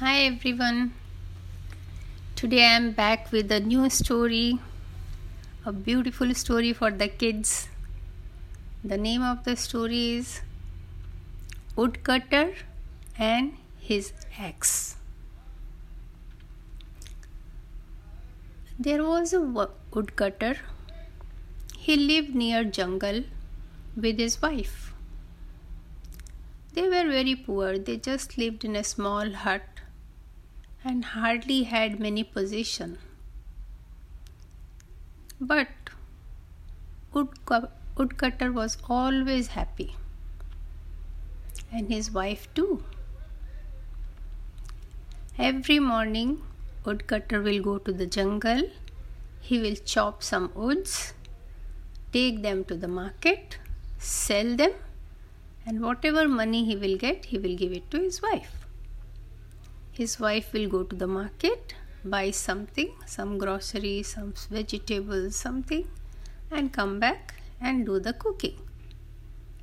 Hi everyone. Today I am back with a new story, a beautiful story for the kids. The name of the story is Woodcutter and his axe. There was a woodcutter. He lived near jungle with his wife. They were very poor. They just lived in a small hut and hardly had many possessions. But Woodcutter was always happy, and his wife too. Every morning, Woodcutter will go to the jungle. He will chop some woods, take them to the market, sell them, and whatever money he will get, he will give it to his wife his wife will go to the market, buy something, some groceries some vegetables, something, and come back and do the cooking.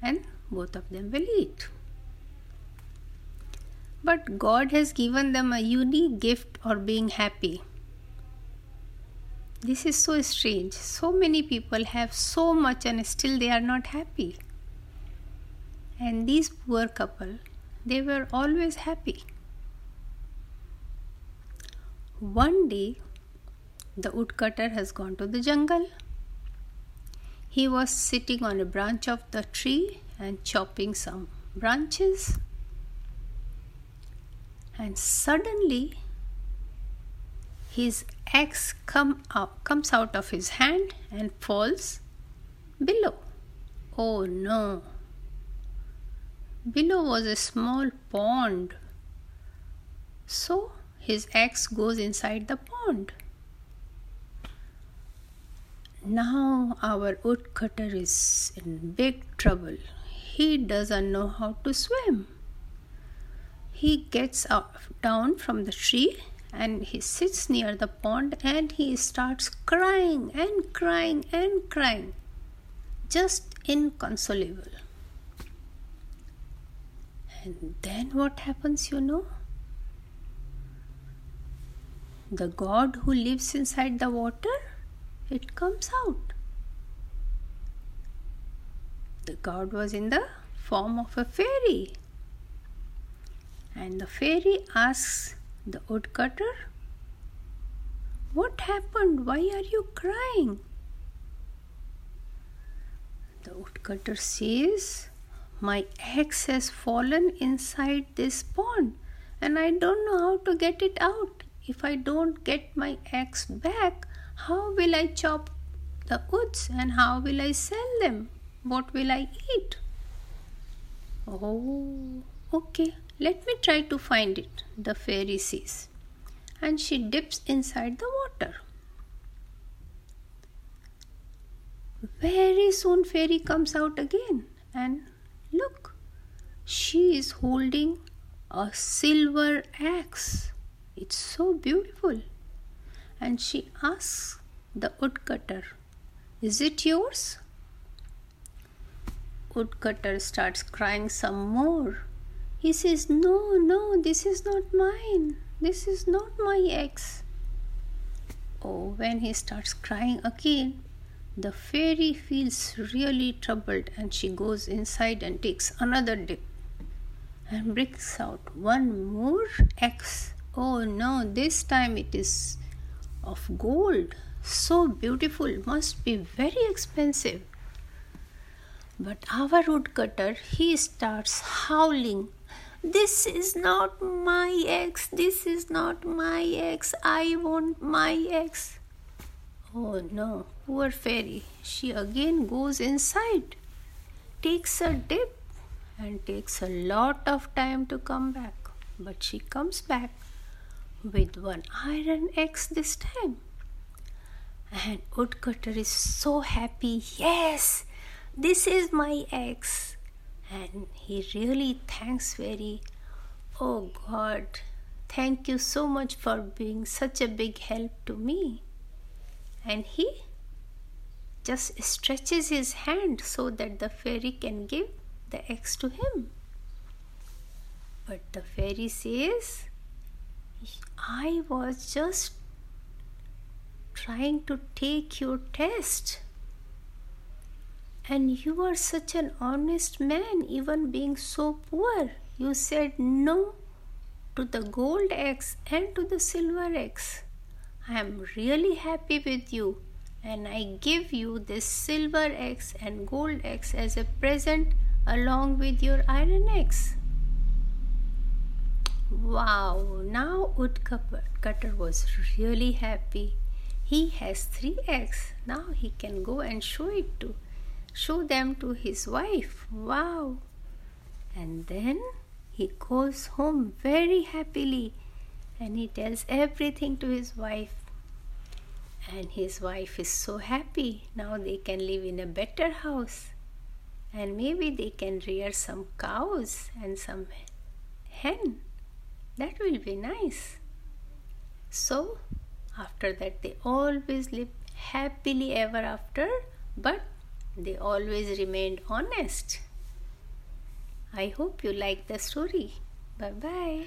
And both of them will eat. But God has given them a unique gift or being happy. This is so strange. So many people have so much and still they are not happy. And these poor couple, they were always happy. One day, the woodcutter has gone to the jungle. He was sitting on a branch of the tree and chopping some branches. And suddenly, his axe come out, comes out of his hand and falls below. Oh no! Below was a small pond. So his axe goes inside the pond. Now our woodcutter is in big trouble. He doesn't know how to swim. He gets up, down from the tree and he sits near the pond and he starts crying and crying and crying, just inconsolable. And then what happens, you know? The God who lives inside the water, it comes out. The God was in the form of a fairy. And the fairy asks the woodcutter, What happened? Why are you crying? The woodcutter says, My axe has fallen inside this pond and I don't know how to get it out. If I don't get my axe back, how will I chop the woods and how will I sell them? What will I eat? Oh, okay, let me try to find it, the fairy says. And she dips inside the water. Very soon, fairy comes out again and look, she is holding a silver axe. It's so beautiful. And she asks the woodcutter, Is it yours? Woodcutter starts crying some more. He says, No, no, this is not mine. This is not my ex. Oh, when he starts crying again, the fairy feels really troubled and she goes inside and takes another dip and brings out one more axe Oh no, this time it is of gold. So beautiful, must be very expensive. But our woodcutter, he starts howling. This is not my axe. This is not my axe. I want my axe. Oh no, poor fairy. She again goes inside, takes a dip, and takes a lot of time to come back. But she comes back with one iron axe this time. And Woodcutter is so happy. Yes, this is my axe. And he really thanks Fairy. Oh God, thank you so much for being such a big help to me. And he just stretches his hand so that the fairy can give the axe to him. But the fairy says, I was just trying to take your test. And you are such an honest man, even being so poor. You said no to the gold eggs and to the silver eggs. I am really happy with you, and I give you this silver eggs and gold eggs as a present along with your iron eggs. Wow, now woodcutter was really happy. He has three eggs. Now he can go and show it to show them to his wife. Wow. And then he goes home very happily and he tells everything to his wife. And his wife is so happy. Now they can live in a better house. And maybe they can rear some cows and some hen. That will be nice. So, after that, they always live happily ever after, but they always remained honest. I hope you like the story. Bye bye.